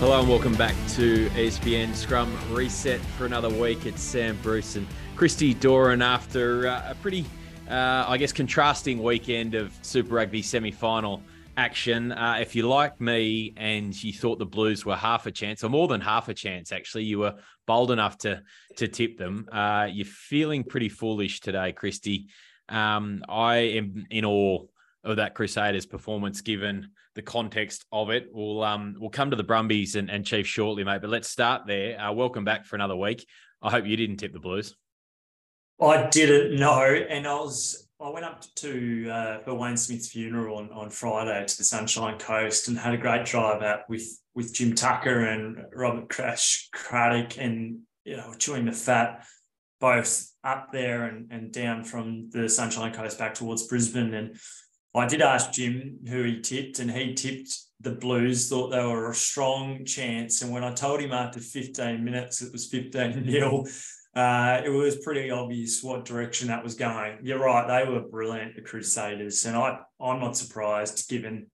Hello and welcome back to ESPN Scrum Reset for another week. It's Sam Bruce and Christy Doran after uh, a pretty, uh, I guess, contrasting weekend of Super Rugby semi final action. Uh, if you like me and you thought the Blues were half a chance, or more than half a chance, actually, you were bold enough to to tip them. Uh, you're feeling pretty foolish today, Christy. Um, I am in awe of that Crusaders performance, given the context of it. We'll um we'll come to the Brumbies and, and Chiefs shortly, mate. But let's start there. Uh, welcome back for another week. I hope you didn't tip the Blues. I didn't know, and I was I went up to uh, for Wayne Smith's funeral on, on Friday to the Sunshine Coast and had a great drive out with with Jim Tucker and Robert Crash Craddock and you know chewing the fat both up there and, and down from the Sunshine Coast back towards Brisbane and I did ask Jim who he tipped, and he tipped the Blues, thought they were a strong chance. And when I told him after 15 minutes it was 15 nil, uh, it was pretty obvious what direction that was going. You're right, they were brilliant, the Crusaders. And I, I'm not surprised given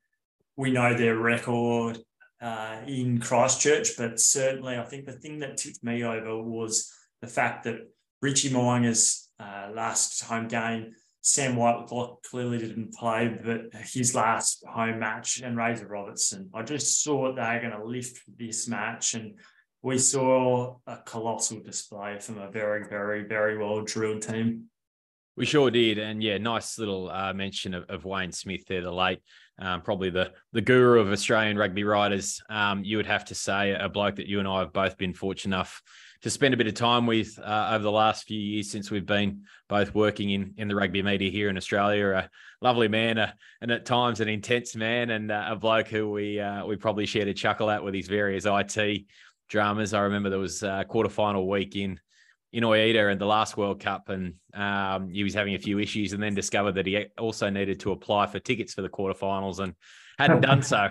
we know their record uh, in Christchurch, but certainly I think the thing that tipped me over was the fact that Richie Mo'unga's uh, last home game Sam White clearly didn't play, but his last home match and Razor Robertson, I just saw they were going to lift this match, and we saw a colossal display from a very, very, very well drilled team. We sure did, and yeah, nice little uh, mention of, of, Wayne Smith there, the late, um, probably the the guru of Australian rugby writers. Um, you would have to say a bloke that you and I have both been fortunate enough to spend a bit of time with uh, over the last few years since we've been both working in in the rugby media here in Australia. A lovely man, uh, and at times an intense man, and uh, a bloke who we uh, we probably shared a chuckle at with his various IT dramas. I remember there was a quarterfinal week in in Oita in the last World Cup, and um, he was having a few issues, and then discovered that he also needed to apply for tickets for the quarterfinals and hadn't done so.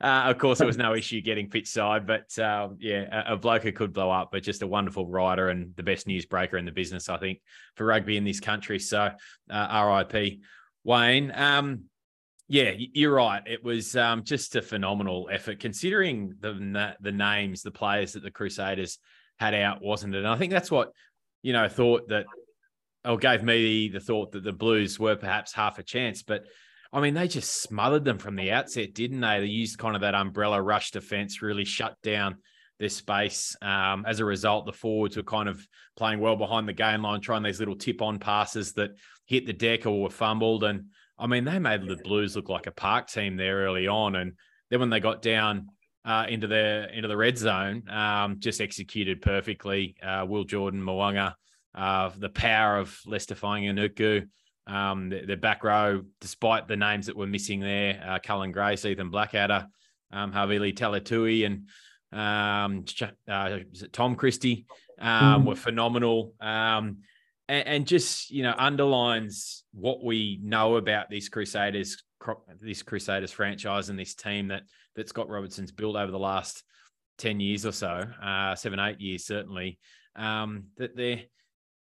Uh, of course, there was no issue getting pitch side, but uh, yeah, a, a, bloke who could blow up, but just a wonderful rider and the best newsbreaker in the business, I think, for rugby in this country. So, uh, RIP, Wayne. Um, yeah, you're right. It was um, just a phenomenal effort, considering the the names, the players that the Crusaders had out, wasn't it? And I think that's what you know thought that, or gave me the thought that the Blues were perhaps half a chance, but I mean, they just smothered them from the outset, didn't they? They used kind of that umbrella rush defense, really shut down their space. Um, as a result, the forwards were kind of playing well behind the game line, trying these little tip on passes that hit the deck or were fumbled. And I mean, they made the Blues look like a park team there early on. And then when they got down uh, into the into the red zone, um, just executed perfectly. Uh, Will Jordan, Mo'unga, uh, the power of Leicester Fainga'anuku. Um, the, the, back row, despite the names that were missing there, uh, Cullen Grace, Ethan Blackadder, um, Havili Talitui, and um, uh, Tom Christie um, mm. were phenomenal. Um, and, and, just you know underlines what we know about these Crusaders, this Crusaders franchise, and this team that that Scott Robertson's built over the last ten years or so, uh, seven eight years certainly. Um, that they're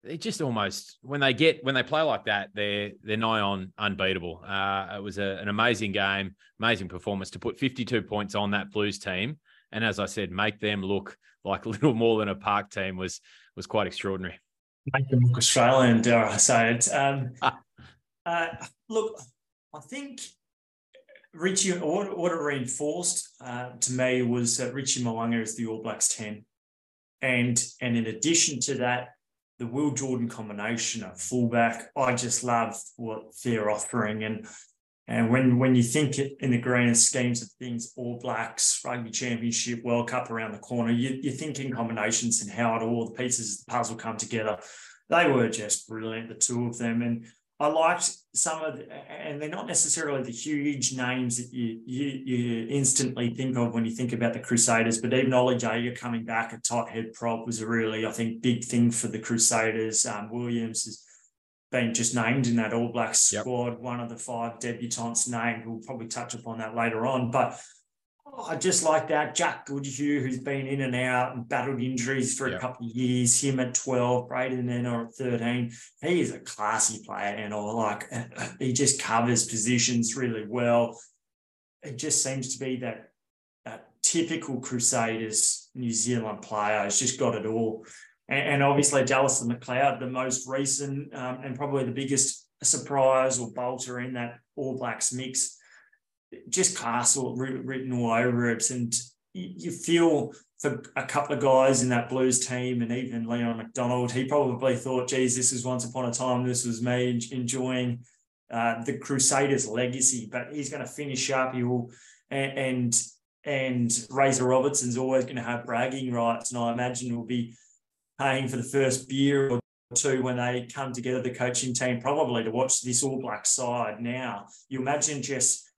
they just almost when they get when they play like that, they're they're nigh on unbeatable. Uh, it was a, an amazing game, amazing performance to put 52 points on that Blues team, and as I said, make them look like a little more than a park team was was quite extraordinary. Make them look Australian, dare I say it? Um, uh, look, I think Richie what, what it reinforced uh, to me was that Richie Mo'unga is the All Blacks ten, and and in addition to that the Will Jordan combination at fullback, I just love what they're offering. And and when when you think it in the grand schemes of things, All Blacks, Rugby Championship, World Cup around the corner, you, you're thinking combinations and how it all the pieces of the puzzle come together. They were just brilliant, the two of them. And I liked some of, the, and they're not necessarily the huge names that you, you you instantly think of when you think about the Crusaders. But even Ollie Jager coming back at tight head prop was a really, I think, big thing for the Crusaders. Um, Williams has been just named in that All Blacks squad, yep. one of the five debutants named. We'll probably touch upon that later on, but I just like that. Jack Goodhue, who's been in and out and battled injuries for a couple of years, him at 12, Braydon Ennor at 13. He is a classy player, and all like he just covers positions really well. It just seems to be that that typical Crusaders New Zealand player. He's just got it all. And, and obviously, Dallas and McLeod, the most recent um, and probably the biggest surprise or bolter in that All Blacks mix. Just Castle written all over it. And you feel for a couple of guys in that Blues team and even Leon MacDonald, he probably thought, geez, this was once upon a time, this was me enjoying uh, the Crusaders' legacy, but he's going to finish up. He will, and, and and Razor Robertson's always going to have bragging rights, and I imagine will be paying for the first beer or two when they come together, the coaching team, probably to watch this All Black side. Now, you imagine just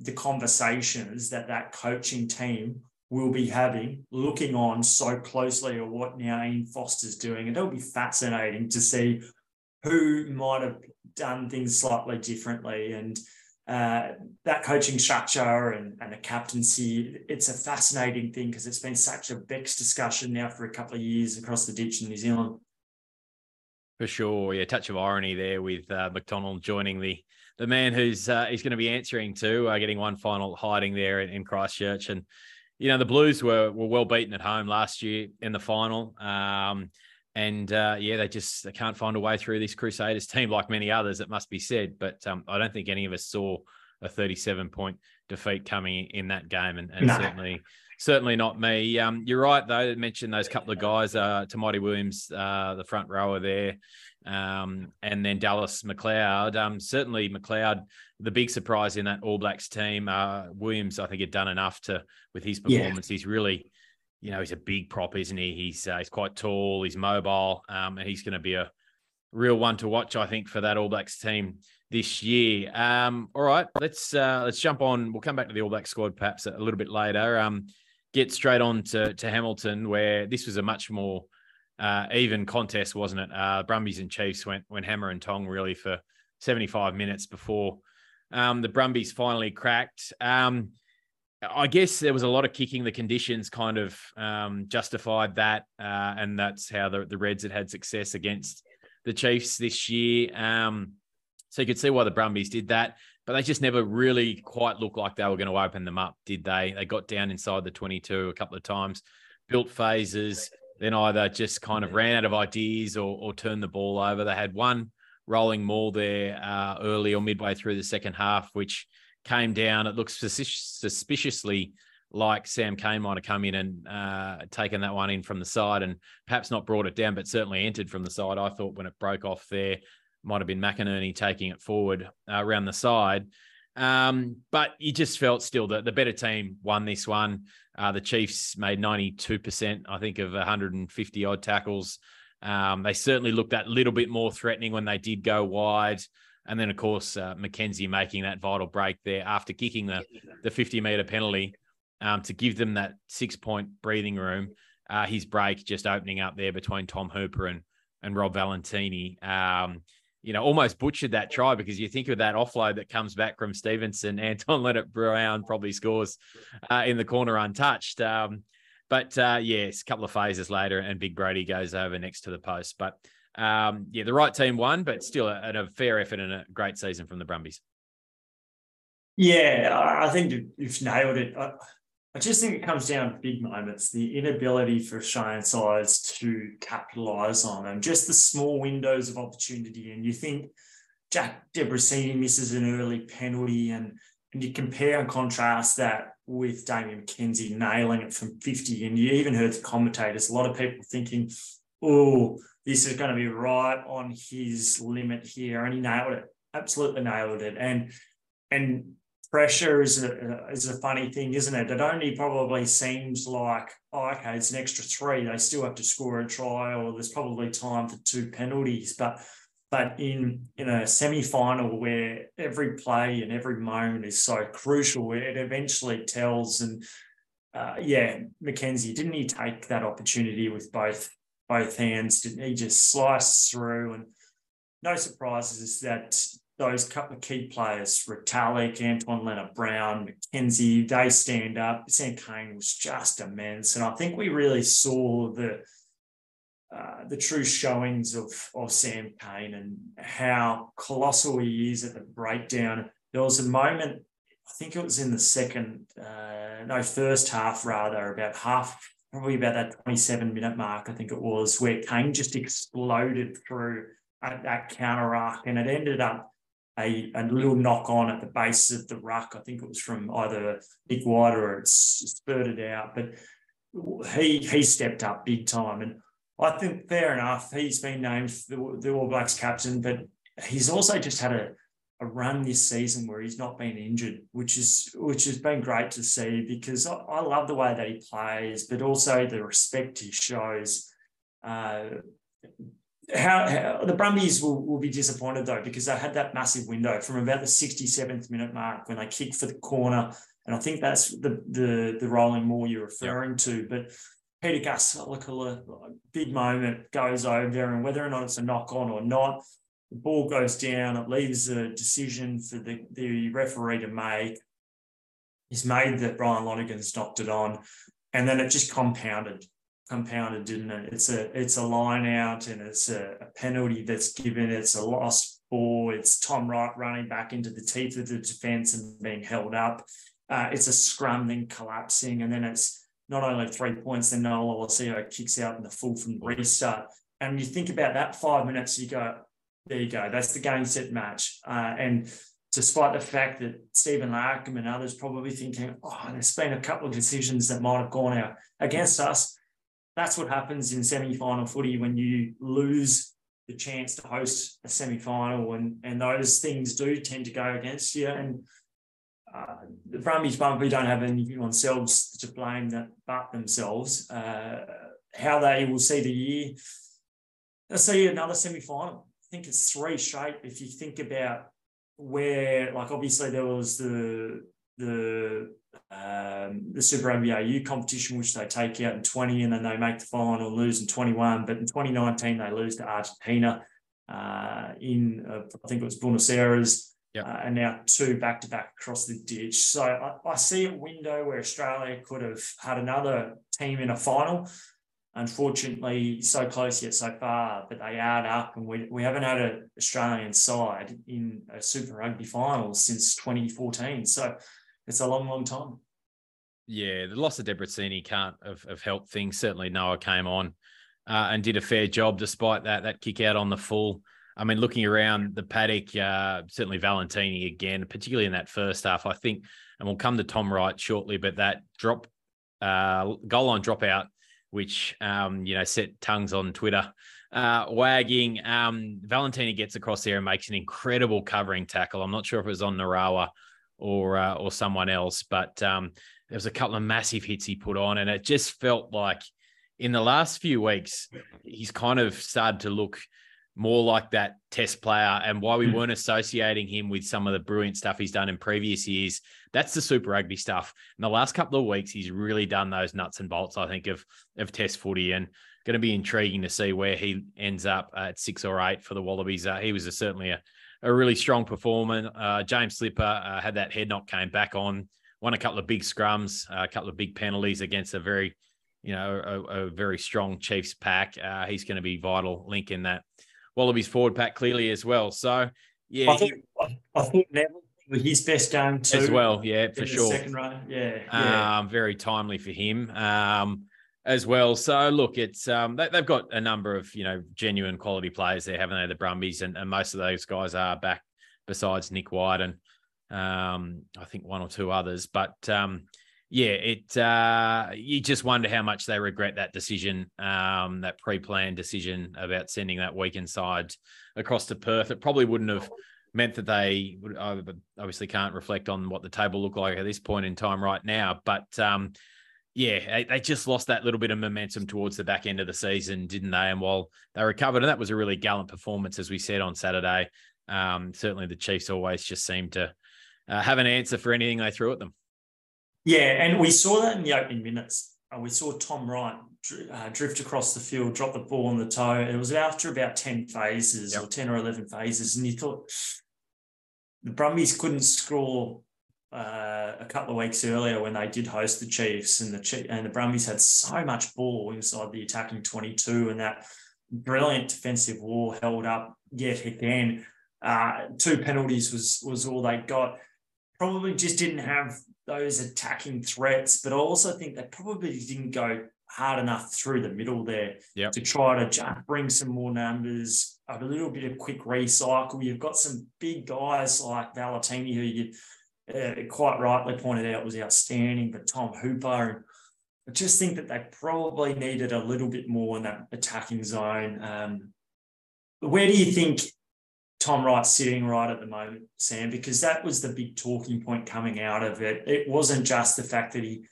the conversations that that coaching team will be having, looking on so closely at what now Ian Foster's doing, and it'll be fascinating to see who might have done things slightly differently. And uh, that coaching structure and, and the captaincy, it's a fascinating thing because it's been such a Beck's discussion now for a couple of years across the ditch in New Zealand. For sure, yeah, touch of irony there with uh, MacDonald joining the the man who's uh, he's going to be answering to, uh, getting one final hiding there in, in, Christchurch, and you know the Blues were were well beaten at home last year in the final. Um, and uh, yeah, they just they can't find a way through this Crusaders team, like many others. It must be said, but um, I don't think any of us saw a 37 point defeat coming in that game, and, and no. certainly certainly not me. Um, you're right though. Mentioned those couple of guys, uh, Tamaiti Williams, uh, the front rower there, um, and then Dallas McLeod. Um, certainly McLeod, the big surprise in that All Blacks team. Uh, Williams, I think, had done enough to with his performance. Yeah. He's really you know, he's a big prop, isn't he? He's uh, he's quite tall, he's mobile, um, and he's going to be a real one to watch, I think, for that All Blacks team this year. Um, all right, let's uh, let's jump on. We'll come back to the All Black squad perhaps a little bit later. Um, get straight on to, to Hamilton, where this was a much more uh, even contest, wasn't it? Uh, Brumbies and Chiefs went went hammer and tong really for 75 minutes before um, the Brumbies finally cracked. Um, I guess there was a lot of kicking. The conditions kind of um, justified that, uh, and that's how the, the Reds had had success against the Chiefs this year. Um, so you could see why the Brumbies did that, but they just never really quite looked like they were going to open them up, did they? They got down inside the 22 a couple of times, built phases, then either just kind of ran out of ideas or, or turned the ball over. They had one rolling maul there uh, early or midway through the second half, which – came down. It looks suspiciously like Sam Cane might have come in and uh, taken that one in from the side and perhaps not brought it down, but certainly entered from the side. I thought when it broke off there, might have been McInerney taking it forward uh, around the side. Um, but you just felt still that the better team won this one. Uh, the Chiefs made 92%, I think, of 150 odd tackles. Um, they certainly looked that little bit more threatening when they did go wide. And then, of course, uh, McKenzie making that vital break there after kicking the, the 50 meter penalty um, to give them that six point breathing room. Uh, his break just opening up there between Tom Hooper and, and Rob Valetini. Um, you know, almost butchered that try because you think of that offload that comes back from Stevenson. Anton Lienert-Brown probably scores uh, in the corner untouched. Um, but uh, yes, a couple of phases later, and Big Brodie goes over next to the post. But um, yeah, the right team won, but still a, a fair effort and a great season from the Brumbies. Yeah, I think you've nailed it. I, I just think it comes down to big moments, the inability for Australian sides to capitalise on them, just the small windows of opportunity. And you think Jack Debreczeni misses an early penalty, and, and you compare and contrast that with Damian McKenzie nailing it from 50. And you even heard the commentators, a lot of people thinking, oh, this is going to be right on his limit here. And he nailed it, absolutely nailed it. And and pressure is a, is a funny thing, isn't it? It only probably seems like, oh, okay, it's an extra three. They still have to score a try, or there's probably time for two penalties. But but in in a semi-final where every play and every moment is so crucial, it eventually tells. And uh, yeah, McKenzie, didn't he take that opportunity with both both hands. Didn't he just slice through, and no surprises that those couple of key players, Retallick, Anton Lienert-Brown, McKenzie, they stand up. Sam Cane was just immense. And I think we really saw the uh, the true showings of, of Sam Cane and how colossal he is at the breakdown. There was a moment, I think it was in the second, uh, no, first half rather, about half, probably about that 27 minute mark, I think it was, where Cane just exploded through at that counter arc and it ended up a, a little knock on at the base of the ruck. I think it was from either Nick White or it's spurted out, but he he stepped up big time. And I think fair enough, he's been named the, the All Blacks captain, but he's also just had a, a run this season where he's not been injured, which is which has been great to see because I, I love the way that he plays, but also the respect he shows. Uh, how, how, the Brumbies will, will be disappointed though because they had that massive window from about the 67th minute mark when they kicked for the corner, and I think that's the the the rolling maul you're referring yep. to. But Peter Gasalakula, big moment goes over, and whether or not it's a knock on or not, the ball goes down. It leaves a decision for the, the referee to make. He's made that Ryan Lonergan's knocked it on, and then it just compounded, compounded, didn't it? It's a it's a line out, and it's a, a penalty that's given. It's a lost ball. It's Tom Wright running back into the teeth of the defence and being held up. Uh, it's a scrum then collapsing, and then it's not only three points, then Noah Lolesio kicks out in the full from the restart. And you think about that five minutes, you go, there you go. That's the game set match. Uh, and despite the fact that Stephen Larkham and others probably thinking, oh, there's been a couple of decisions that might have gone out against us. That's what happens in semi-final footy when you lose the chance to host a semi-final, and and those things do tend to go against you. And uh, the Brumbies probably don't have anything on themselves to blame that but themselves. Uh, how they will see the year, they'll see another semi-final. I think it's three straight. If you think about where, like, obviously there was the the um, the Super Rugby AU competition, which they take out in 20 and then they make the final and lose in 21. But in 2019, they lose to Argentina uh, in, uh, I think it was Buenos Aires yep. uh, and now two back to back across the ditch. So I, I, see a window where Australia could have had another team in a final. Unfortunately, so close yet so far, but they add up, and we, we haven't had an Australian side in a Super Rugby final since 2014. So it's a long, long time. Yeah, the loss of Debreczeni can't have, have helped things. Certainly, Noah came on uh, and did a fair job despite that that kick out on the full. I mean, looking around the paddock, uh, certainly Valetini again, particularly in that first half, I think, and we'll come to Tom Wright shortly, but that drop, uh, goal line dropout, which, um, you know, set tongues on Twitter uh, wagging. Um, Valetini gets across there and makes an incredible covering tackle. I'm not sure if it was on Narawa or, uh, or someone else, but um, there was a couple of massive hits he put on, and it just felt like in the last few weeks, he's kind of started to look – more like that test player and why we mm. weren't associating him with some of the brilliant stuff he's done in previous years. That's the super rugby stuff. In the last couple of weeks, he's really done those nuts and bolts, I think, of, of test footy and going to be intriguing to see where he ends up at six or eight for the Wallabies. Uh, he was a, certainly a, a really strong performer. Uh, James Slipper uh, had that head knock, came back on, won a couple of big scrums, a couple of big penalties against a very, you know, a, a very strong Chiefs pack. Uh, he's going to be vital link in that Wallabies forward pack clearly as well. So yeah, I think, I think Neville with his best game too as well. Yeah, for sure. Second run, yeah, yeah. Um, very timely for him. Um, as well. So look, it's um, they, have got a number of you know genuine quality players there, haven't they? The Brumbies, and, and most of those guys are back. Besides Nick White and um, I think one or two others, but um, yeah, it uh, you just wonder how much they regret that decision, um, that pre-planned decision about sending that weekend side across to Perth. It probably wouldn't have meant that they obviously can't reflect on what the table looked like at this point in time right now, but um, yeah, they just lost that little bit of momentum towards the back end of the season, didn't they? And while they recovered, and that was a really gallant performance, as we said on Saturday. Um, certainly, the Chiefs always just seem to uh, have an answer for anything they threw at them. Yeah, and we saw that in the opening minutes. Uh, we saw Tom Wright uh, drift across the field, drop the ball on the toe. It was after about 10 phases yep. or 10 or 11 phases. And you thought the Brumbies couldn't score uh, a couple of weeks earlier when they did host the Chiefs, and the and the Brumbies had so much ball inside the attacking 22, and that brilliant defensive wall held up yet again. Uh, two penalties was was all they got probably just didn't have those attacking threats, but I also think they probably didn't go hard enough through the middle there yep. to try to bring some more numbers, a little bit of quick recycle. You've got some big guys like Valetini, who you uh, quite rightly pointed out was outstanding, but Tom Hooper. I just think that they probably needed a little bit more in that attacking zone. Um, where do you think Tom Wright's sitting right at the moment, Sam? Because that was the big talking point coming out of it. It wasn't just the fact that he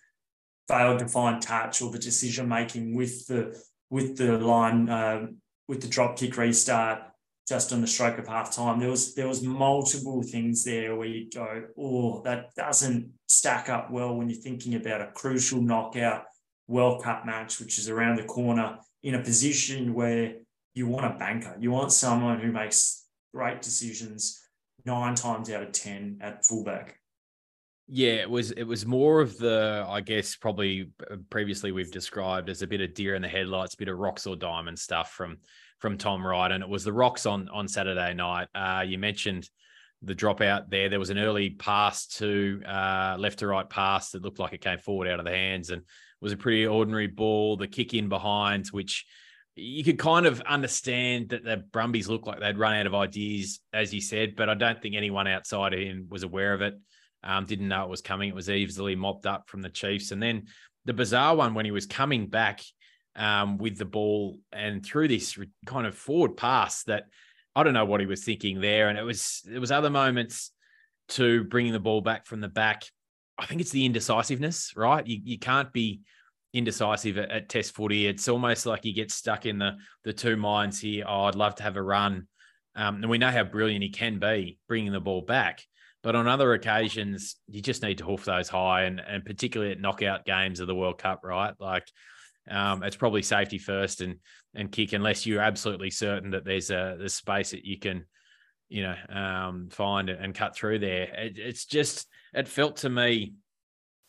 failed to find touch or the decision making with the with the line um, with the drop kick restart just on the stroke of half time. There was there was multiple things there where you go, oh, that doesn't stack up well when you're thinking about a crucial knockout World Cup match, which is around the corner, in a position where you want a banker. You want someone who makes great decisions nine times out of ten at fullback. Yeah, it was it was more of the I guess probably uh, previously we've described as a bit of deer in the headlights, a bit of rocks or diamond stuff from from Tom Wright, and it was the rocks on on Saturday night. Uh, you mentioned the dropout there. There was an early pass to uh, left to right pass that looked like it came forward out of the hands, and was a pretty ordinary ball. The kick in behind, which you could kind of understand that the Brumbies looked like they'd run out of ideas, as you said, but I don't think anyone outside of him was aware of it. Um, didn't know it was coming. It was easily mopped up from the Chiefs. And then the bizarre one when he was coming back um, with the ball and through this kind of forward pass that I don't know what he was thinking there. And it was there was other moments to bringing the ball back from the back. I think it's the indecisiveness, right? You you can't be indecisive at, at Test footy. It's almost like you get stuck in the the two minds here. Oh, I'd love to have a run, um, and we know how brilliant he can be bringing the ball back. But on other occasions, you just need to hoof those high, and and particularly at knockout games of the World Cup, right? Like um, it's probably safety first and and kick unless you're absolutely certain that there's a the space that you can, you know, um, find and cut through there. It, it's just it felt to me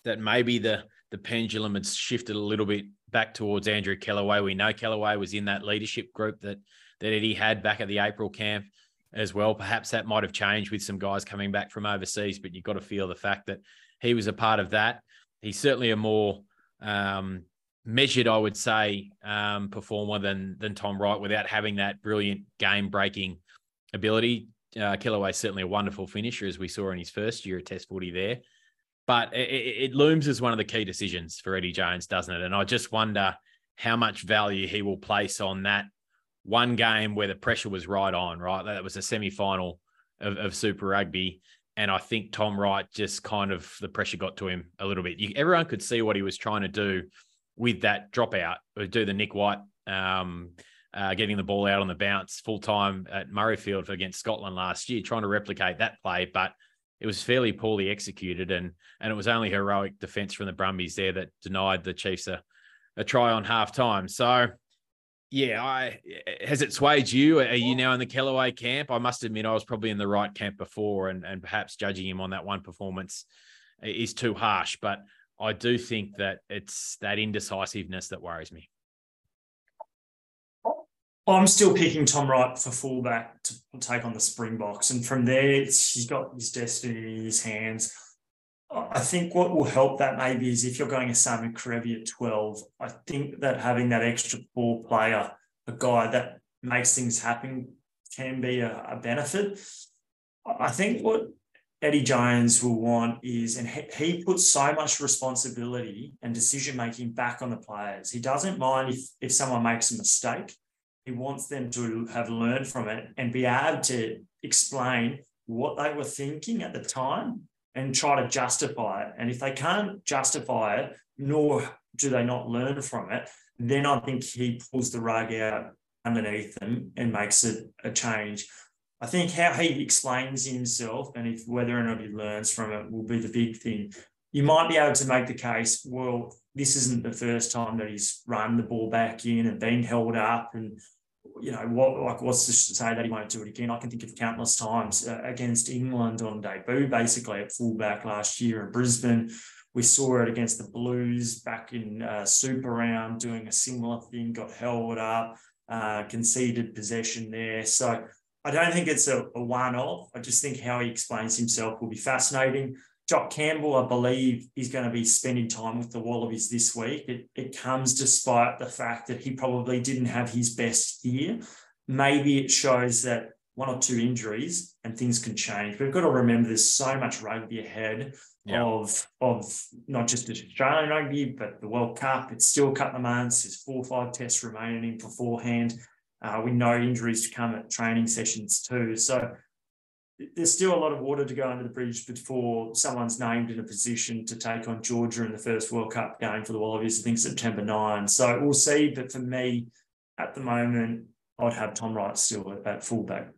that maybe the the pendulum had shifted a little bit back towards Andrew Kellaway. We know Kellaway was in that leadership group that that Eddie had back at the April camp as well. Perhaps that might have changed with some guys coming back from overseas, but you've got to feel the fact that he was a part of that. He's certainly a more um, measured, I would say, um, performer than than Tom Wright without having that brilliant game breaking ability. Uh, Kellaway certainly a wonderful finisher, as we saw in his first year at Test footy there. But it, it looms as one of the key decisions for Eddie Jones, doesn't it? And I just wonder how much value he will place on that one game where the pressure was right on, right? That was a semi final of, of, Super Rugby. And I think Tom Wright just kind of the pressure got to him a little bit. You, everyone could see what he was trying to do with that dropout, or do the Nick White um, uh, getting the ball out on the bounce full time at Murrayfield against Scotland last year, trying to replicate that play, but it was fairly poorly executed, and and it was only heroic defence from the Brumbies there that denied the Chiefs a, a try on half time. So yeah, I has it swayed you? Are you now in the Kellaway camp? I must admit, I was probably in the right camp before, and and perhaps judging him on that one performance is too harsh. But I do think that it's that indecisiveness that worries me. I'm still picking Tom Wright for fullback to take on the Springboks, and from there, he's got his destiny in his hands. I think what will help that maybe is if you're going a Samu Kerevi at 12, I think that having that extra ball player, a guy that makes things happen, can be a, a benefit. I think what Eddie Jones will want is, and he, puts so much responsibility and decision making back on the players. He doesn't mind if, if someone makes a mistake. He wants them to have learned from it and be able to explain what they were thinking at the time and try to justify it. And if they can't justify it, nor do they not learn from it, then I think he pulls the rug out underneath them and makes it a change. I think how he explains himself and if whether or not he learns from it will be the big thing. You might be able to make the case, well, this isn't the first time that he's run the ball back in and been held up and you know, what like what's to say that he won't do it again? I can think of countless times uh, against England on debut, basically at fullback last year in Brisbane. We saw it against the Blues back in uh, Super Round, doing a similar thing, got held up, uh, conceded possession there. So I don't think it's a, a one off. I just think how he explains himself will be fascinating. Jock Campbell, I believe, is going to be spending time with the Wallabies this week. It, it comes despite the fact that he probably didn't have his best year. Maybe it shows that one or two injuries and things can change. We've got to remember there's so much rugby ahead yeah. of, of not just the Australian rugby, but the World Cup. It's still a couple of months. There's four or five tests remaining beforehand. Uh, we know injuries to come at training sessions too. So there's still a lot of water to go under the bridge before someone's named in a position to take on Georgia in the first World Cup game for the Wallabies, I think September 9. So we'll see. But for me, at the moment, I'd have Tom Wright still at, fullback.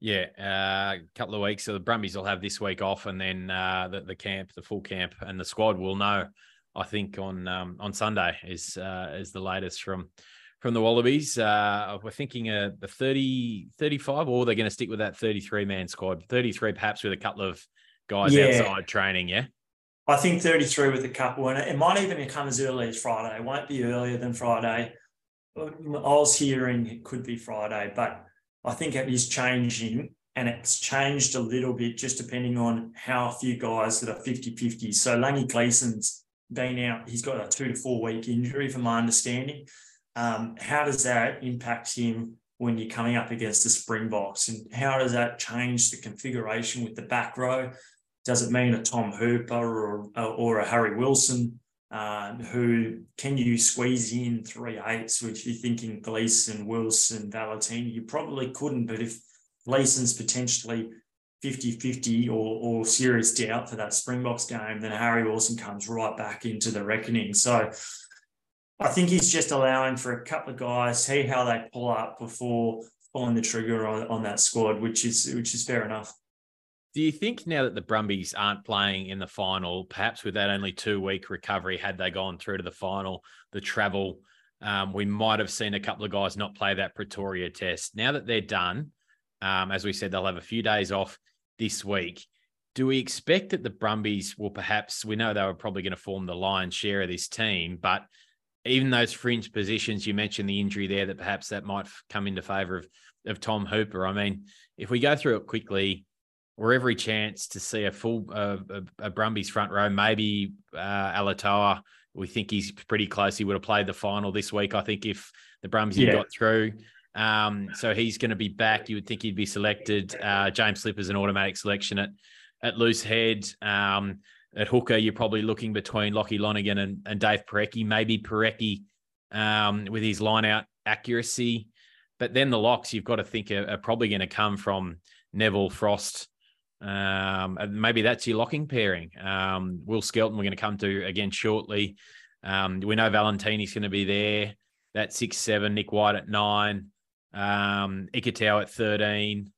Yeah, a uh, couple of weeks. So the Brumbies will have this week off, and then uh, the, the camp, the full camp, and the squad will know. I think on um, on Sunday is uh, is the latest from from the Wallabies. Uh, we're thinking a, a 30, 35, or they're going to stick with that 33 man squad. 33, perhaps with a couple of guys yeah. outside training. Yeah. I think 33 with a couple, and it might even come as early as Friday. It won't be earlier than Friday. I was hearing it could be Friday, but I think it is changing and it's changed a little bit just depending on how few guys that are 50 50. So Langi Gleeson's been out, he's got a two to four week injury, from my understanding. Um, how does that impact him when you're coming up against the Springboks? And how does that change the configuration with the back row? Does it mean a Tom Hooper or, or a Harry Wilson? Uh, who can you squeeze in three eights? Which you're thinking Gleeson, Wilson, Valetini, you probably couldn't. But if Gleeson's potentially 50-50 or, or serious doubt for that Springboks game, then Harry Wilson comes right back into the reckoning. So I think he's just allowing for a couple of guys, see how they pull up before pulling the trigger on, on that squad, which is which is fair enough. Do you think now that the Brumbies aren't playing in the final, perhaps with that only two week recovery, had they gone through to the final, the travel, um, we might have seen a couple of guys not play that Pretoria test. Now that they're done, um, as we said, they'll have a few days off this week. Do we expect that the Brumbies will perhaps, we know they were probably going to form the lion's share of this team, but even those fringe positions, you mentioned the injury there that perhaps that might come into favour of, of Tom Hooper. I mean, if we go through it quickly, we're every chance to see a full uh, a, a Brumbies front row. Maybe uh, Alatoa, we think he's pretty close. He would have played the final this week. I think if the Brumbies yeah. got through. Um, so he's going to be back. You would think he'd be selected. Uh, James Slipper's an automatic selection at at loose head. Um, at hooker, you're probably looking between Lockie Lonergan and, and Dave Porecki, maybe Porecki um, with his line out accuracy. But then the locks you've got to think are, are probably going to come from Neville Frost. Um, maybe that's your locking pairing. Um, Will Skelton, we're going to come to again shortly. Um, we know Valetini's going to be there. That six seven, Nick White at nine, um, at thirteen.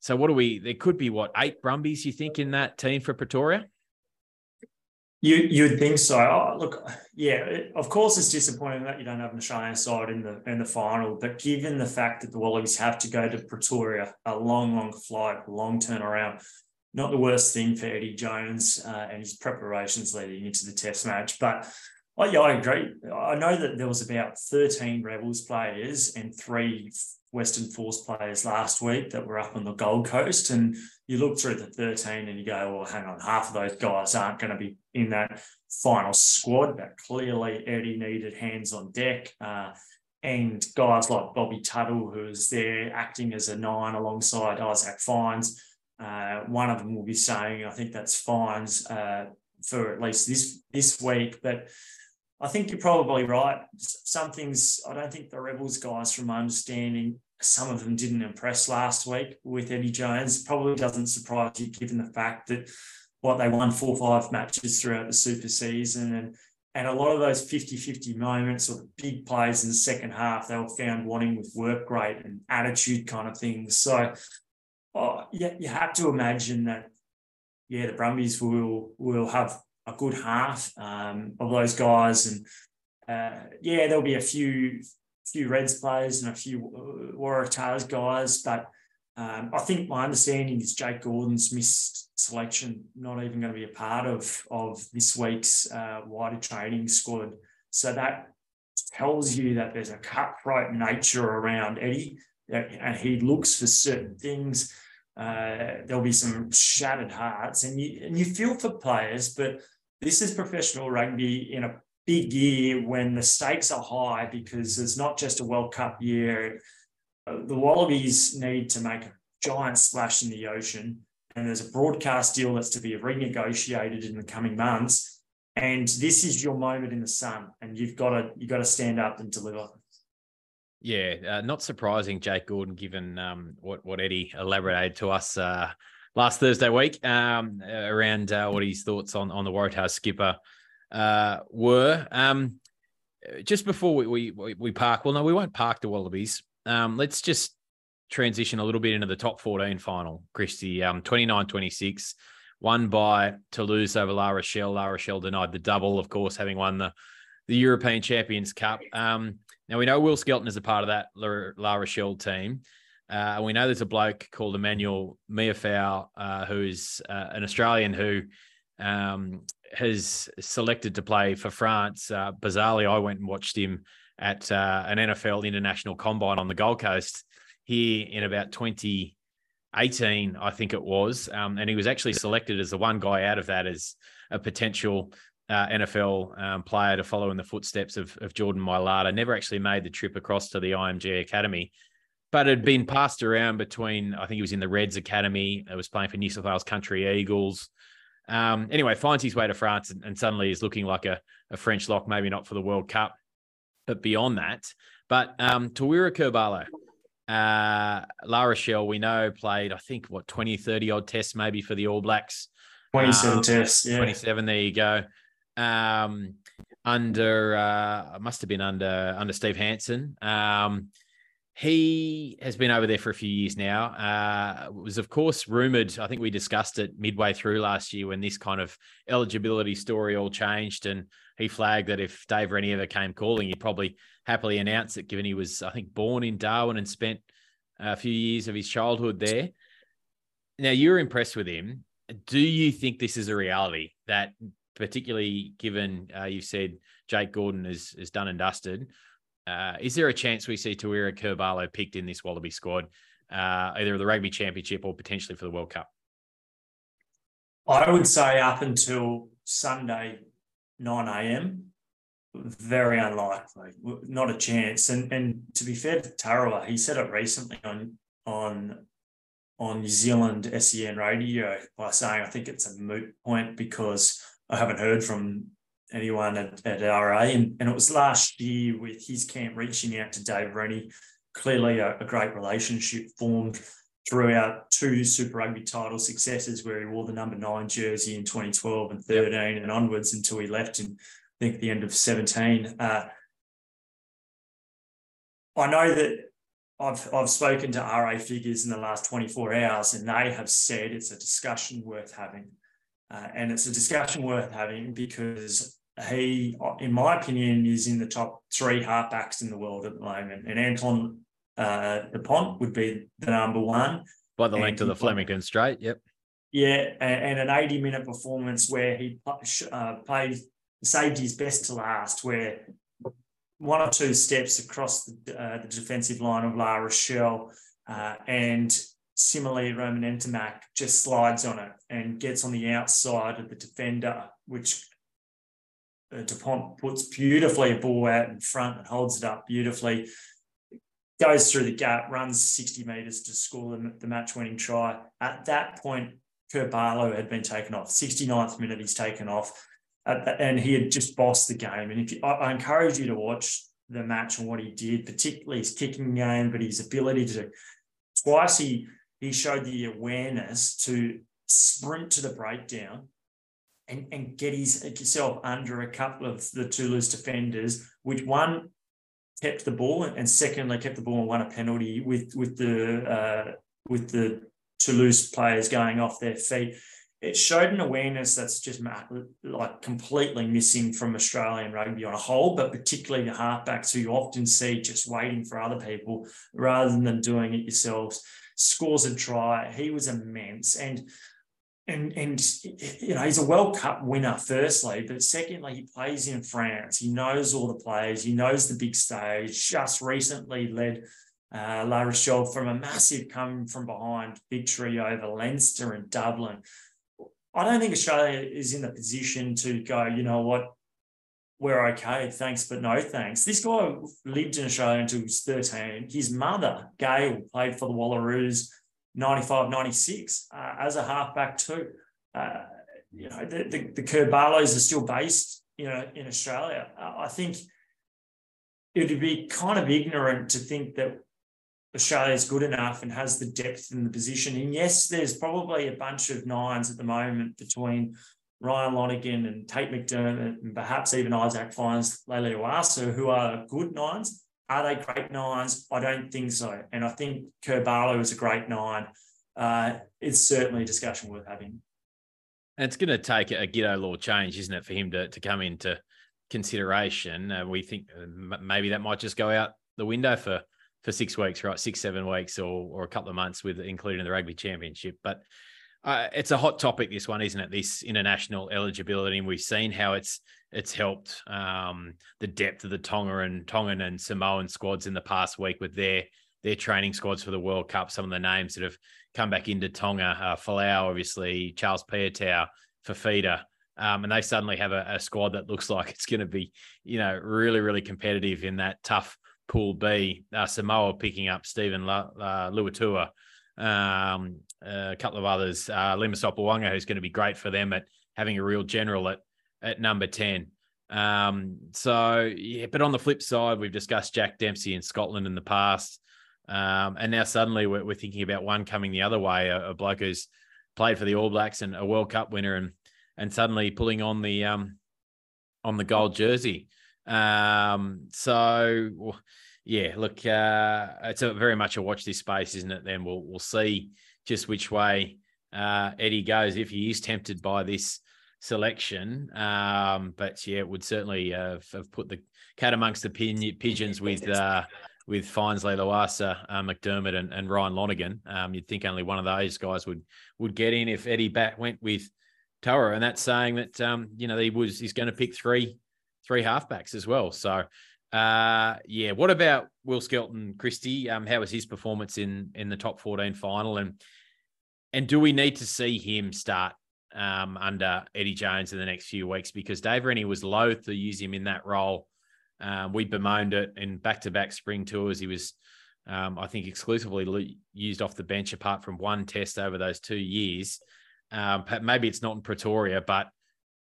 So what do we? There could be what eight Brumbies you think in that team for Pretoria? You you'd think so. Oh, look, yeah, it, of course it's disappointing that you don't have an Australian side in the in the final, but given the fact that the Wallabies have to go to Pretoria, a long, long flight, long turnaround, not the worst thing for Eddie Jones uh, and his preparations leading into the Test match. But oh, yeah, I agree. I know that there was about thirteen Rebels players and three Western Force players last week that were up on the Gold Coast. And you look through the 13 and you go, well, hang on, half of those guys aren't going to be in that final squad. But clearly, Eddie needed hands on deck. Uh, and guys like Bobby Tuttle, who's there acting as a nine alongside Isaac Fines. Uh, one of them will be saying, I think that's Fines uh, for at least this this week. But I think you're probably right. Some things, I don't think the Rebels guys, from my understanding, some of them didn't impress last week with Eddie Jones. Probably doesn't surprise you given the fact that what they won four or five matches throughout the super season and and a lot of those 50-50 moments or the big plays in the second half, they were found wanting with work rate and attitude kind of things. So oh, yeah, you have to imagine that, yeah, the Brumbies will will have a good half um, of those guys. And uh, yeah, there'll be a few few Reds players and a few uh, Waratahs guys, but um, I think my understanding is Jake Gordon's missed selection, not even going to be a part of of this week's uh, wider training squad. So that tells you that there's a cutthroat nature around Eddie, and he looks for certain things Uh, there'll be some shattered hearts, and you and you feel for players, but this is professional rugby in a big year when the stakes are high because it's not just a World Cup year. The Wallabies need to make a giant splash in the ocean, and there's a broadcast deal that's to be renegotiated in the coming months. And this is your moment in the sun, and you've got to you've got to stand up and deliver. Yeah, uh, not surprising, Jake Gordon, given um, what what Eddie elaborated to us uh, last Thursday week um, around uh, what his thoughts on on the Waratahs skipper uh, were. Um, just before we, we we park, well, no, we won't park the Wallabies. Um, let's just transition a little bit into the top 14 final, Christy. Um, 29-26, won by Toulouse over La Rochelle. La Rochelle denied the double, of course, having won the, the European Champions Cup. Um, now we know Will Skelton is a part of that La, Rochelle team. Uh, and we know there's a bloke called Emmanuel Meafou, uh, who is uh, an Australian who um, has selected to play for France. Uh, bizarrely, I went and watched him at uh, an NFL international combine on the Gold Coast here in about 2018, I think it was. Um, and he was actually selected as the one guy out of that as a potential uh, NFL um, player to follow in the footsteps of, of Jordan Mailata. Never actually made the trip across to the IMG Academy, but had been passed around between, I think he was in the Reds Academy, I was playing for New South Wales Country Eagles. Um, anyway, finds his way to France and, and suddenly is looking like a, a, French lock, maybe not for the World Cup, but beyond that. But um, Tawera Kerr-Barlow, uh, La Rochelle, we know, played, I think, what, 20, 30 odd tests maybe for the All Blacks. 27 um, tests, yeah. 27, there you go. Um, under, uh, must have been under under Steve Hansen. Um, he has been over there for a few years now. Uh, was, of course, rumored. I think we discussed it midway through last year when this kind of eligibility story all changed. And he flagged that if Dave Rennie ever came calling, he'd probably happily announce it, given he was, I think, born in Darwin and spent a few years of his childhood there. Now, you're impressed with him. Do you think this is a reality that, particularly given uh, you said Jake Gordon is, is done and dusted? Uh, is there a chance we see Tawera Kerr-Barlow picked in this Wallaby squad, uh, either the Rugby Championship or potentially for the World Cup? I would say up until Sunday, 9 a.m., very unlikely, not a chance. And and to be fair to Tawera, he said it recently on on on New Zealand SEN radio by saying I think it's a moot point because I haven't heard from anyone at, at RA. And, and it was last year with his camp reaching out to Dave Rennie, clearly a, a great relationship formed throughout two Super Rugby title successes where he wore the number nine jersey in 2012 and 13 yep. and onwards until he left in, I think, the end of 17. Uh, I know that I've, I've spoken to RA figures in the last 24 hours and they have said it's a discussion worth having. Uh, and it's a discussion worth having because he, in my opinion, is in the top three halfbacks in the world at the moment. And Antoine uh, Dupont would be the number one. By the length of the Flemington straight, yep. Yeah, and, and an 80 minute performance where he uh, played, saved his best to last, where one or two steps across the, uh, the defensive line of La Rochelle uh, and similarly Romain Ntamack just slides on it and gets on the outside of the defender, which Dupont puts beautifully a ball out in front and holds it up beautifully. Goes through the gap, runs 60 metres to score the, the match winning try. At that point, Kerr-Barlow had been taken off. 69th minute, he's taken off. Uh, and he had just bossed the game. And if you, I, I encourage you to watch the match and what he did, particularly his kicking game, but his ability to twice he he showed the awareness to sprint to the breakdown and, and get his, himself under a couple of the Toulouse defenders, which one kept the ball and secondly kept the ball and won a penalty with with the uh, with the Toulouse players going off their feet. It showed an awareness that's just like completely missing from Australian rugby on a whole, but particularly the halfbacks who you often see just waiting for other people rather than doing it yourselves. Scores a try. He was immense. And and and you know he's a World Cup winner firstly, but secondly he plays in France. He knows all the players. He knows the big stage. Just recently led uh, La Rochelle from a massive come from behind victory over Leinster and Dublin. I don't think Australia is in the position to go, you know what, we're okay, thanks, but no thanks. This guy lived in Australia until he was 13. His mother, Gail, played for the Wallaroos 95 96 uh, as a halfback, too. Uh, you know, the, the, the Kerr-Barlows are still based, you know, in Australia. Uh, I think it would be kind of ignorant to think that Australia is good enough and has the depth in the position. And yes, there's probably a bunch of nines at the moment between Ryan Lonergan and Tate McDermott and perhaps even Isaac Fines, Leilua who are good nines. Are they great nines? I don't think so. And I think Kerr-Barlow is a great nine. Uh, it's certainly a discussion worth having. And it's going to take a Giteau law change, isn't it, for him to, to come into consideration? Uh, we think uh, maybe that might just go out the window for for six weeks, right? Six, seven weeks, or or a couple of months with including the rugby championship. But uh, it's a hot topic, this one, isn't it? This international eligibility, and we've seen how it's it's helped um, the depth of the Tonga and Tongan and Samoan squads in the past week with their their training squads for the World Cup. Some of the names that have come back into Tonga, uh, Folau, obviously, Charles Piutau, Fifita. Um, and they suddenly have a, a, squad that looks like it's going to be, you know, really, really competitive in that tough Pool B. Uh, Samoa picking up Stephen La, uh, Luatua, um, a couple of others. Uh, Lima Sopoaga, who's going to be great for them at having a real general at at number ten. Um, so yeah, but on the flip side, we've discussed Jack Dempsey in Scotland in the past, um, and now suddenly we're, we're, thinking about one coming the other way. A, a, bloke who's played for the All Blacks and a World Cup winner, and and suddenly pulling on the um on the gold jersey. Um, so yeah, look, uh, it's a very much a watch this space, isn't it? Then we'll we'll see just which way uh, Eddie goes if he is tempted by this selection. Um, but yeah, it would certainly uh, have put the cat amongst the pigeons with uh, with Fines Leilua, uh, McDermott, and, and Ryan Lonergan. Um, you'd think only one of those guys would would get in if Eddie Bat went with Toa, and that's saying that um, you know he was he's going to pick three three halfbacks as well. So uh, yeah. What about Will Skelton Christy? Um, how was his performance in in the top 14 final? And and do we need to see him start um, under Eddie Jones in the next few weeks? Because Dave Rennie was loath to use him in that role. Um, we bemoaned it in back to back spring tours. He was, um, I think, exclusively used off the bench apart from one test over those two years. Um, maybe it's not in Pretoria, but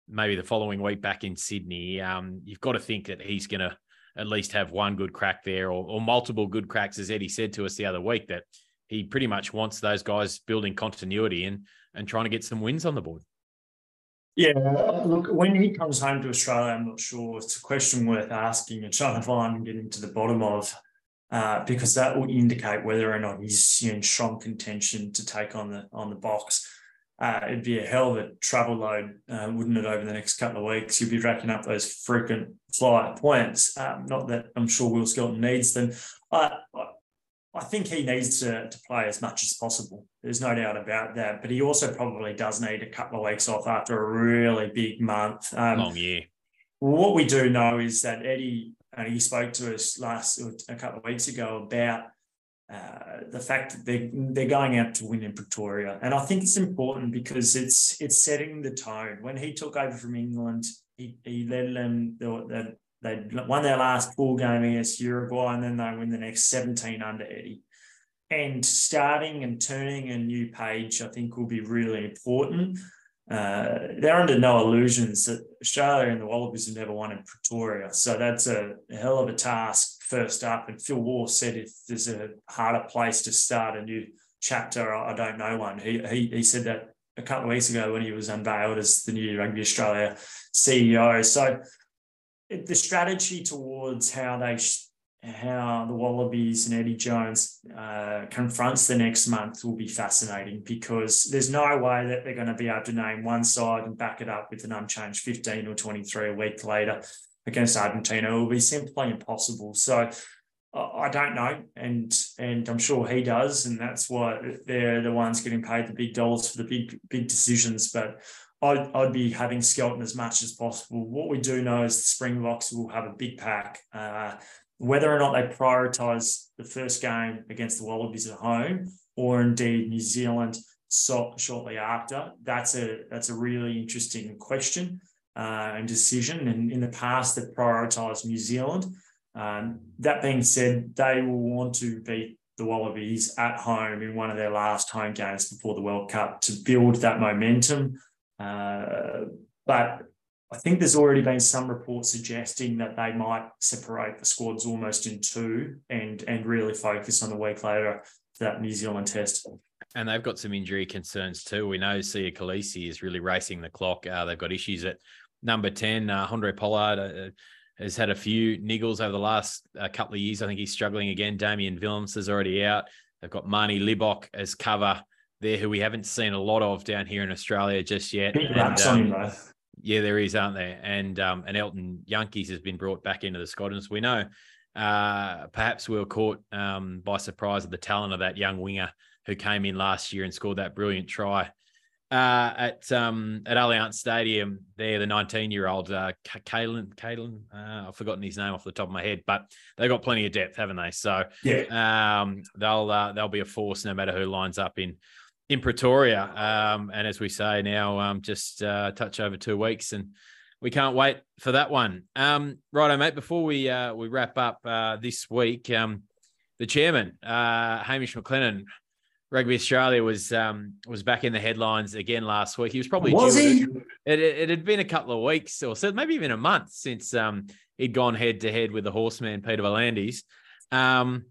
maybe the following week back in Sydney. Um, you've got to think that he's going to at least have one good crack there or, or multiple good cracks, as Eddie said to us the other week, that he pretty much wants those guys building continuity and and trying to get some wins on the board. Yeah, look, when he comes home to Australia, I'm not sure. It's a question worth asking and trying to find and getting to the bottom of, uh, because that will indicate whether or not he's in strong contention to take on the on the box uh, it'd be a hell of a travel load, uh, wouldn't it, over the next couple of weeks? You'd be racking up those frequent flight points. Um, not that I'm sure Will Skelton needs them. I, I think he needs to, to play as much as possible. There's no doubt about that. But he also probably does need a couple of weeks off after a really big month. Um, Long year. What we do know is that Eddie, and he spoke to us last a couple of weeks ago about uh, the fact that they they're going out to win in Pretoria, and I think it's important because it's it's setting the tone. When he took over from England, he, he led them. They, they won their last pool game against Uruguay, and then they win the next seventeen under Eddie. And starting and turning a new page, I think, will be really important. Uh, they're under no illusions that Australia and the Wallabies have never won in Pretoria, so that's a, a hell of a task first up. And Phil Waugh said if there's a harder place to start a new chapter, I don't know one. He, he, he said that a couple of weeks ago when he was unveiled as the new Rugby Australia CEO. So the strategy towards how they how the Wallabies and Eddie Jones uh, confronts the next month will be fascinating because there's no way that they're going to be able to name one side and back it up with an unchanged 15 or 23 a week later against Argentina. It will be simply impossible. So I don't know, and and I'm sure he does, and that's why they're the ones getting paid the big dollars for the big big decisions. But I'd, I'd be having Skelton as much as possible. What we do know is the Springboks will have a big pack. Uh, whether or not they prioritise the first game against the Wallabies at home or indeed New Zealand so, shortly after, that's a that's a really interesting question uh, and decision. And in the past, they've prioritised New Zealand. Um, that being said, they will want to beat the Wallabies at home in one of their last home games before the World Cup to build that momentum. Uh, but I think there's already been some reports suggesting that they might separate the squads almost in two and and really focus on the week later that New Zealand test. And they've got some injury concerns too. We know Siya Kolisi is really racing the clock. Uh, they've got issues at number 10. Uh, Handré Pollard uh, has had a few niggles over the last uh, couple of years. I think he's struggling again. Damian Willemse is already out. They've got Manie Libbok as cover there, who we haven't seen a lot of down here in Australia just yet. Big and, um, on him. Yeah, there is, aren't there? And um, and Elton Jantjies has been brought back into the squad. And we know uh, perhaps we were caught um, by surprise at the talent of that young winger who came in last year and scored that brilliant try uh, at um, at Allianz Stadium. There, the 19 year old uh, Kalen, Kalen, uh, I've forgotten his name off the top of my head, but they've got plenty of depth, haven't they? So yeah, um, they'll uh, they'll be a force no matter who lines up in in Pretoria. Um, and as we say now, um, just uh, touch over two weeks, and we can't wait for that one. Um, righto, mate. Before we uh, we wrap up uh, this week, um, the chairman, uh, Hamish McLennan, Rugby Australia was um, was back in the headlines again last week. He was probably was he? It, it, it, had been a couple of weeks or so, maybe even a month since um, he'd gone head to head with the horseman Peter V'landys. Um,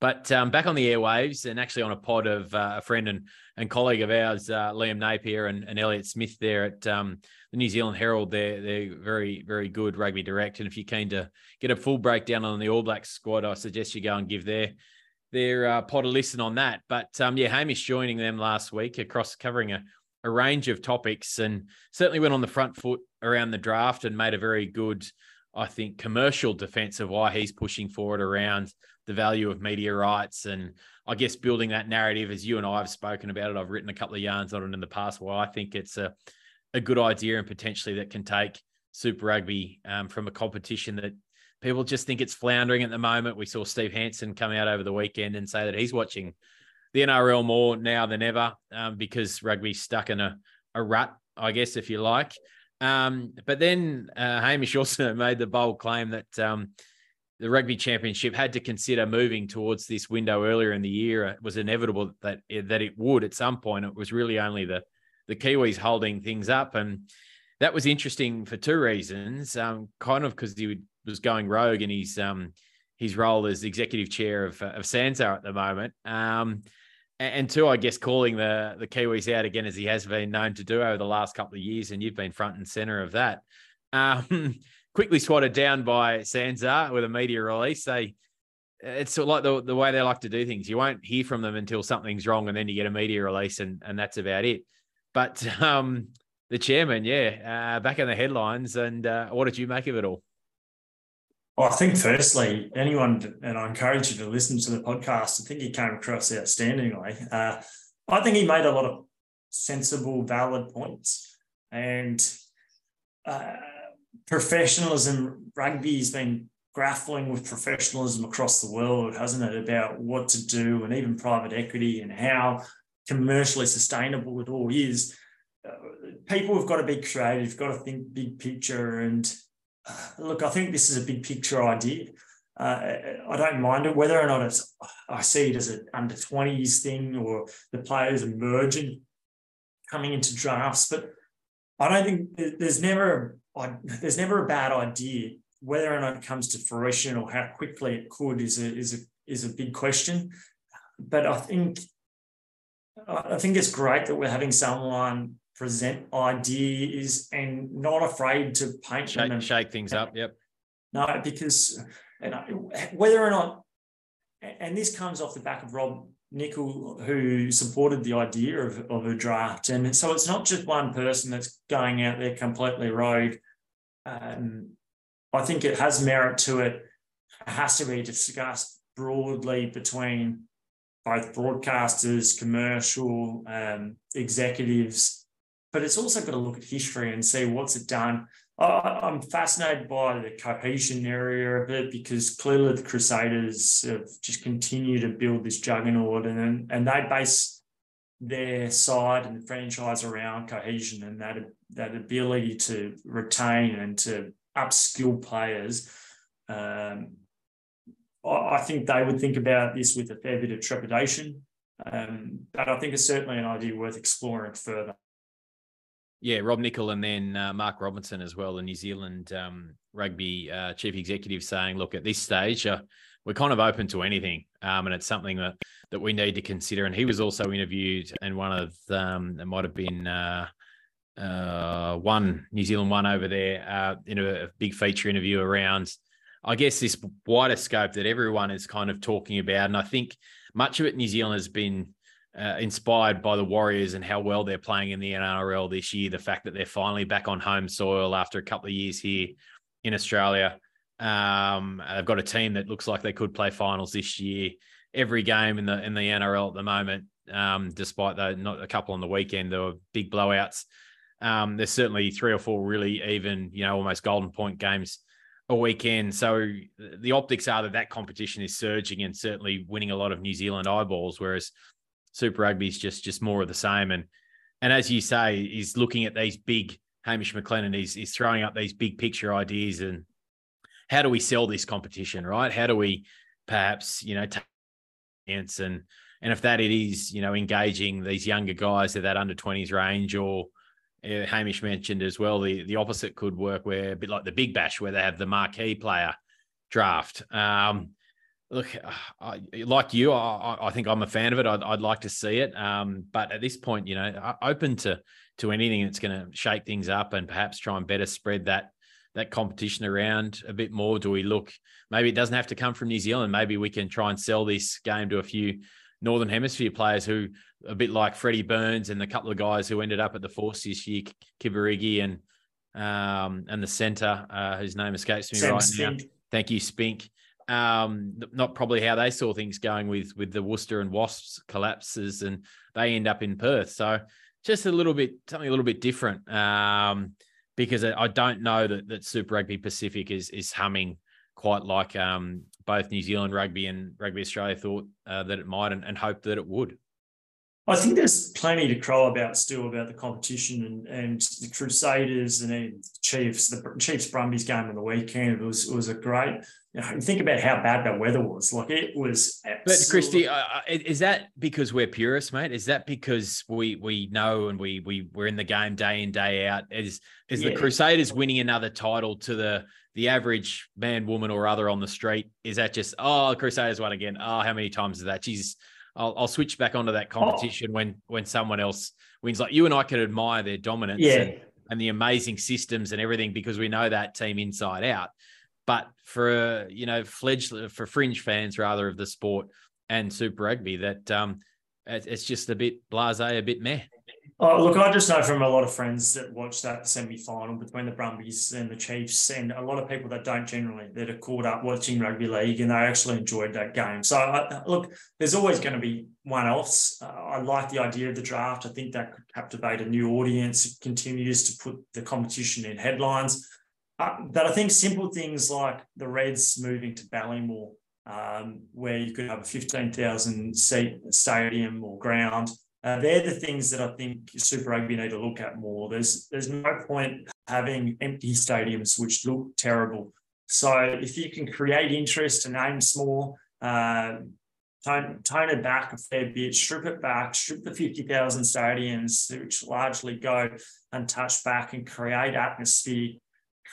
but um, back on the airwaves and actually on a pod of uh, a friend and, and colleague of ours, uh, Liam Napier and, and Elliott Smith there at um, the New Zealand Herald. They're, they're very, very good rugby direct. And if you're keen to get a full breakdown on the All Blacks squad, I suggest you go and give their their uh, pod a listen on that. But um, yeah, Hamish joining them last week across covering a, a range of topics and certainly went on the front foot around the draft and made a very good, I think, commercial defense of why he's pushing forward around the value of media rights and I guess building that narrative as you and I have spoken about it. I've written a couple of yarns on it in the past. Well, I think it's a, a good idea and potentially that can take Super Rugby um, from a competition that people just think it's floundering at the moment. We saw Steve Hansen come out over the weekend and say that he's watching the NRL more now than ever um, because rugby's stuck in a, a rut, I guess, if you like. Um, but then uh, Hamish also made the bold claim that um, the rugby championship had to consider moving towards this window earlier in the year. It was inevitable that that it would at some point. It was really only the the Kiwis holding things up, and that was interesting for two reasons. Um, kind of because he was going rogue in his um, his role as executive chair of of SANZAAR at the moment. Um, and two, I guess, calling the the Kiwis out again as he has been known to do over the last couple of years, and you've been front and center of that. Um, quickly swatted down by SANZAAR with a media release. They it's like the, the way they like to do things. You won't hear from them until something's wrong, and then you get a media release, and and that's about it. But um, the chairman, yeah, uh, back in the headlines. And uh, what did you make of it all? Well, I think firstly, anyone, and I encourage you to listen to the podcast. I think he came across outstandingly. Uh, I think he made a lot of sensible, valid points, and uh, professionalism, rugby's been grappling with professionalism across the world, hasn't it? About what to do and even private equity and how commercially sustainable it all is. Uh, people have got to be creative, got to think big picture. And look, I think this is a big picture idea. Uh, I don't mind it, whether or not it's, I see it as an under 20s thing or the players emerging coming into drafts, but I don't think there's never I, there's never a bad idea. Whether or not it comes to fruition or how quickly it could is a is a is a big question. But I think I think it's great that we're having someone present ideas and not afraid to paint shake, them and shake things up. Yep. No, because you know, whether or not, and this comes off the back of Rob Nichol, who supported the idea of, of a draft. And so it's not just one person that's going out there completely rogue. Um, I think it has merit to it. It has to be discussed broadly between both broadcasters, commercial um, executives, but it's also got to look at history and see what's it done. I'm fascinated by the cohesion area of it because clearly the Crusaders have just continued to build this juggernaut, and and they base their side and the franchise around cohesion and that that ability to retain and to upskill players. Um, I think they would think about this with a fair bit of trepidation, um, but I think it's certainly an idea worth exploring further. Yeah, Rob Nichol and then uh, Mark Robinson as well, the New Zealand um, rugby uh, chief executive, saying, "Look, at this stage, uh, we're kind of open to anything, um, and it's something that that we need to consider." And he was also interviewed, and one of um, it might have been uh, uh, one New Zealand one over there uh, in a, a big feature interview around, I guess, this wider scope that everyone is kind of talking about, and I think much of it New Zealand has been uh, inspired by the Warriors and how well they're playing in the NRL this year. The fact that they're finally back on home soil after a couple of years here in Australia. Um, they've got a team that looks like they could play finals this year. Every game in the in the NRL at the moment, um, despite the not a couple on the weekend, there were big blowouts. Um, there's certainly three or four really even, you know, almost golden point games a weekend. So the optics are that that competition is surging and certainly winning a lot of New Zealand eyeballs, whereas Super Rugby is just just more of the same. And and as you say, he's looking at these big Hamish McLennan. He's he's throwing up these big picture ideas and how do we sell this competition, right? How do we perhaps you know take and and if that it is you know engaging these younger guys at that under twenties range or uh, Hamish mentioned as well, the, the opposite could work where a bit like the Big Bash, where they have the marquee player draft. Um, look, I, like you, I, I, think I'm a fan of it. I'd, I'd like to see it, um, but at this point, you know, open to to anything that's going to shake things up and perhaps try and better spread that that competition around a bit more. Do we look? Maybe it doesn't have to come from New Zealand. Maybe we can try and sell this game to a few Northern Hemisphere players who, a bit like Freddie Burns and the couple of guys who ended up at the Force this year, Kibarigi and um, and the centre uh, whose name escapes me Sam right Spink. now. Thank you, Spink um, not probably how they saw things going with with the Worcester and Wasps collapses, and they end up in Perth. So just a little bit something a little bit different. Um, because I don't know that that Super Rugby Pacific is is humming quite like um, both New Zealand rugby and Rugby Australia thought uh, that it might, and, and hoped that it would. I think there's plenty to crow about still about the competition and, and the Crusaders and the Chiefs. The Chiefs Brumbies game on the weekend it was it was a great. You know, think about how bad that weather was. Like it was. But Christy, uh is that because we're purists, mate? Is that because we we know and we we we're in the game day in day out? Is is yeah. the Crusaders winning another title to the the average man, woman, or other on the street? Is that just oh Crusaders won again? Oh, how many times is that? Jesus I'll, I'll switch back onto that oh. competition oh. when when someone else wins. Like you and I can admire their dominance yeah. and, and the amazing systems and everything because we know that team inside out. But for you know, fledged for fringe fans rather of the sport and Super Rugby, that um, it's just a bit blasé, a bit meh. Oh, look, I just know from a lot of friends that watched that semi final between the Brumbies and the Chiefs, and a lot of people that don't generally, that are caught up watching rugby league and they actually enjoyed that game. So, look, there's always going to be one offs. Uh, I like the idea of the draft. I think that could captivate a new audience. It continues to put the competition in headlines. Uh, but I think simple things like the Reds moving to Ballymore, um, where you could have a 15,000 seat stadium or ground uh, they're the things that I think Super Rugby need to look at more. There's there's no point having empty stadiums which look terrible. So if you can create interest and aim small, uh, tone, tone it back a fair bit, strip it back, strip the 50,000 stadiums, which largely go untouched back and create atmosphere,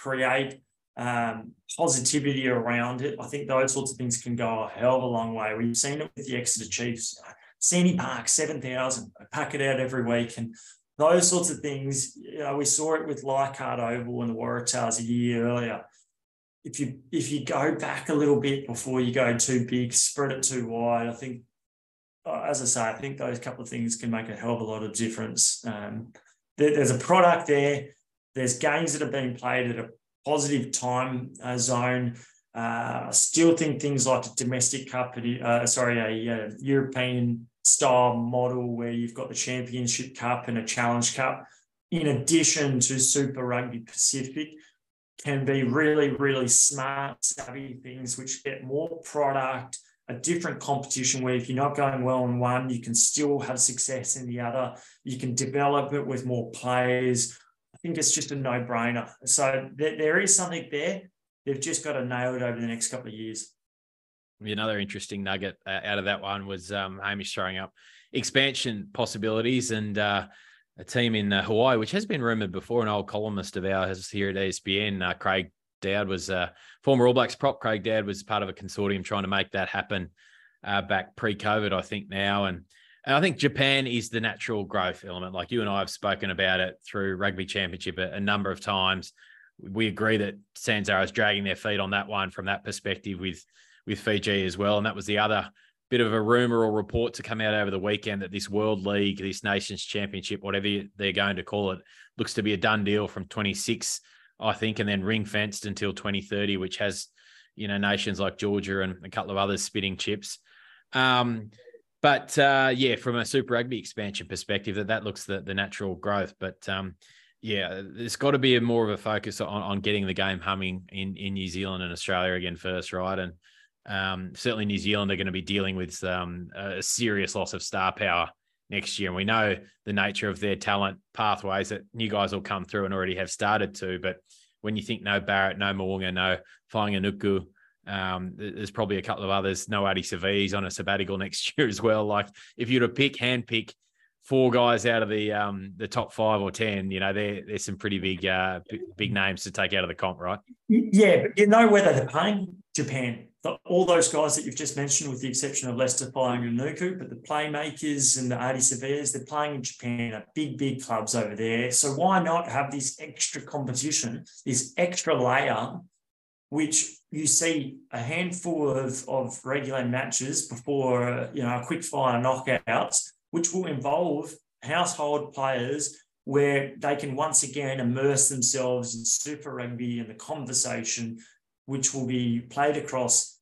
create um, positivity around it. I think those sorts of things can go a hell of a long way. We've seen it with the Exeter Chiefs. Sandy Park, 7,000. I pack it out every week. And those sorts of things, you know, we saw it with Leichhardt Oval and the Waratahs a year earlier. If you if you go back a little bit before you go too big, spread it too wide, I think, uh, as I say, I think those couple of things can make a hell of a lot of difference. Um, there, there's a product there. There's games that are being played at a positive time uh, zone. Uh, I still think things like a domestic cup, uh, sorry, a, a European style model where you've got the championship cup and a challenge cup in addition to Super Rugby Pacific, can be really, really smart, savvy things which get more product, a different competition where if you're not going well in one, you can still have success in the other. You can develop it with more players. I think it's just a no brainer. So there, there is something there. They've just got to nail it over the next couple of years. Another interesting nugget uh, out of that one was um, Hamish throwing up expansion possibilities and uh, a team in uh, Hawaii, which has been rumored before. An old columnist of ours here at ESPN, uh, Craig Dowd, was uh, former All Blacks prop. Craig Dowd was part of a consortium trying to make that happen back pre-COVID, I think now, and and I think Japan is the natural growth element. Like you and I have spoken about it through Rugby Championship a, a number of times. We agree that Sanzaro is dragging their feet on that one from that perspective with with Fiji as well, and that was the other bit of a rumor or report to come out over the weekend that this World League, this Nations Championship, whatever they're going to call it, looks to be a done deal from 26, I think, and then ring fenced until 2030, which has, you know, nations like Georgia and a couple of others spitting chips. Um, but uh, yeah, from a Super Rugby expansion perspective, that that looks the the natural growth. But um, yeah, there's got to be a more of a focus on, on getting the game humming in in New Zealand and Australia again first, right? And um, certainly, New Zealand are going to be dealing with um, a serious loss of star power next year. And we know the nature of their talent pathways that new guys will come through and already have started to. But when you think no Barrett, no Mo'unga, no Fainga'anuku, um, there's probably a couple of others. No Ardie Savea on a sabbatical next year as well. Like if you were to pick, hand pick four guys out of the um, the top five or ten, you know, there there's some pretty big uh, big names to take out of the comp, right? Yeah, but you know whether they're playing Japan the, all those guys that you've just mentioned, with the exception of Leicester Fainga'anuku, but the playmakers and the Ardie Saveas, they're playing in Japan at big, big clubs over there. So why not have this extra competition, this extra layer, which you see a handful of, of regular matches before you know a quick fire knockouts, which will involve household players where they can once again immerse themselves in Super Rugby and the conversation, which will be played across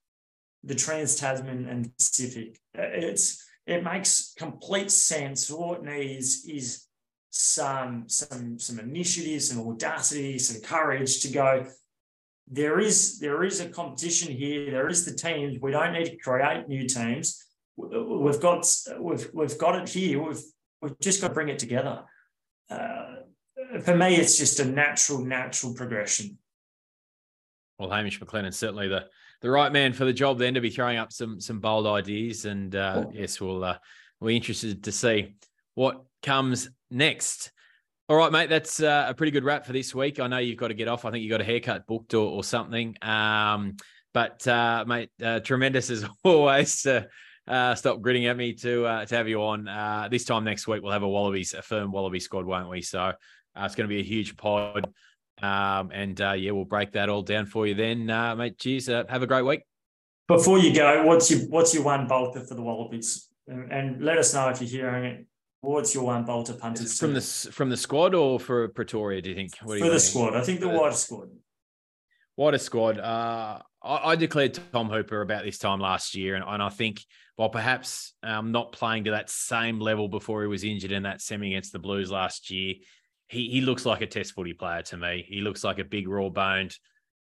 the Trans Tasman and Pacific. It's it makes complete sense. What it needs is some some some initiative, some audacity, some courage to go. There is there is a competition here. There is the teams. We don't need to create new teams. We've got we've we've got it here. We've we've just got to bring it together. Uh, for me, it's just a natural natural progression. Well, Hamish McLennan certainly the the right man for the job then to be throwing up some some bold ideas. And uh, yes, we'll uh, we're interested to see what comes next. All right, mate. That's uh, a pretty good wrap for this week. I know you've got to get off. I think you got a haircut booked or, or something. Um, but uh, mate, uh, tremendous as always uh, stop grinning at me to uh, to have you on. Uh, this time next week we'll have a Wallabies, a firm Wallaby squad, won't we? So uh, it's going to be a huge pod. Um, and uh, yeah, we'll break that all down for you then, uh, mate. Cheers. Uh, have a great week. Before you go, what's your what's your one bolter for the Wallabies? And, and let us know if you're hearing it. What's your one bolter punters from the from the squad or for Pretoria? Do you think? What for you the squad, I think the wider squad. Wider squad. Uh, I, I, declared Tom Hooper about this time last year, and, and I think while perhaps um, not playing to that same level before he was injured in that semi against the Blues last year, he he looks like a test footy player to me. He looks like a big raw boned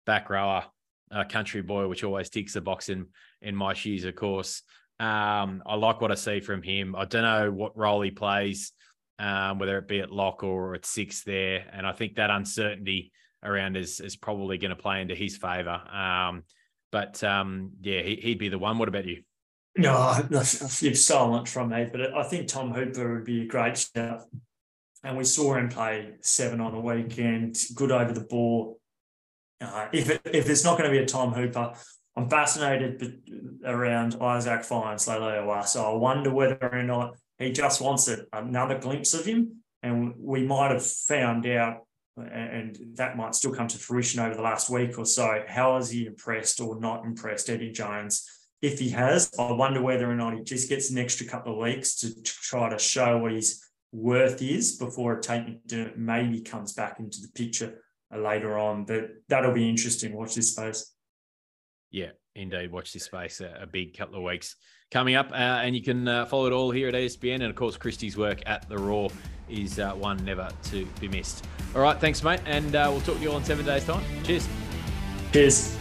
back rower, uh, country boy, which always ticks the box in in my shoes, of course. Um, I like what I see from him. I don't know what role he plays, um, whether it be at lock or at six there, and I think that uncertainty around is is probably going to play into his favour. Um, but um, yeah, he, would be the one. What about you? No, you've stolen it from me, but I think Tom Hooper would be a great shout and we saw him play seven on the weekend, good over the ball. Uh, if it, if there's not going to be a Tom Hooper, I'm fascinated around Isaac Fines Leilua. So I wonder whether or not he just wants another glimpse of him, and we might have found out, and that might still come to fruition over the last week or so. How has he impressed or not impressed Eddie Jones? If he has, I wonder whether or not he just gets an extra couple of weeks to, to try to show what he's worth is before it maybe comes back into the picture later on. But that'll be interesting. Watch this space. Yeah, Indeed, watch this space. A, a big couple of weeks coming up, uh, and you can uh, follow it all here at ESPN. And of course, Christy's work at the Roar is uh, one never to be missed. All right, thanks, mate, and uh, we'll talk to you all in seven days' time. Cheers. Cheers.